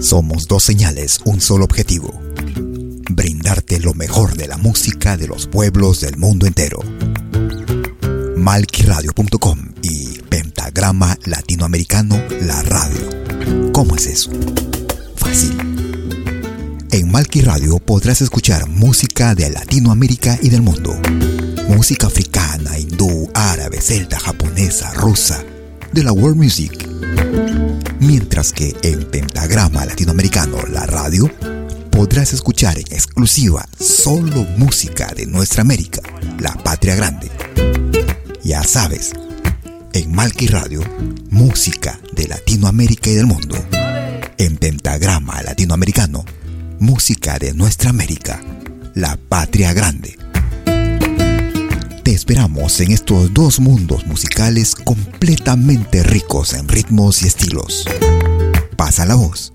Somos dos señales, un solo objetivo. Brindarte lo mejor de la música de los pueblos del mundo entero. Malquiradio.com y Pentagrama Latinoamericano La Radio. ¿Cómo es eso? Fácil. En Malqui Radio podrás escuchar música de Latinoamérica y del mundo. Música africana, hindú, árabe, celta, japonesa, rusa, de la world music. Mientras que en Pentagrama Latinoamericano La Radio podrás escuchar en exclusiva solo música de nuestra América, la patria grande. Ya sabes, en Malqui Radio, música de Latinoamérica y del mundo. En Pentagrama Latinoamericano, música de nuestra América, la patria grande. En estos dos mundos musicales completamente ricos en ritmos y estilos. Pasa la voz.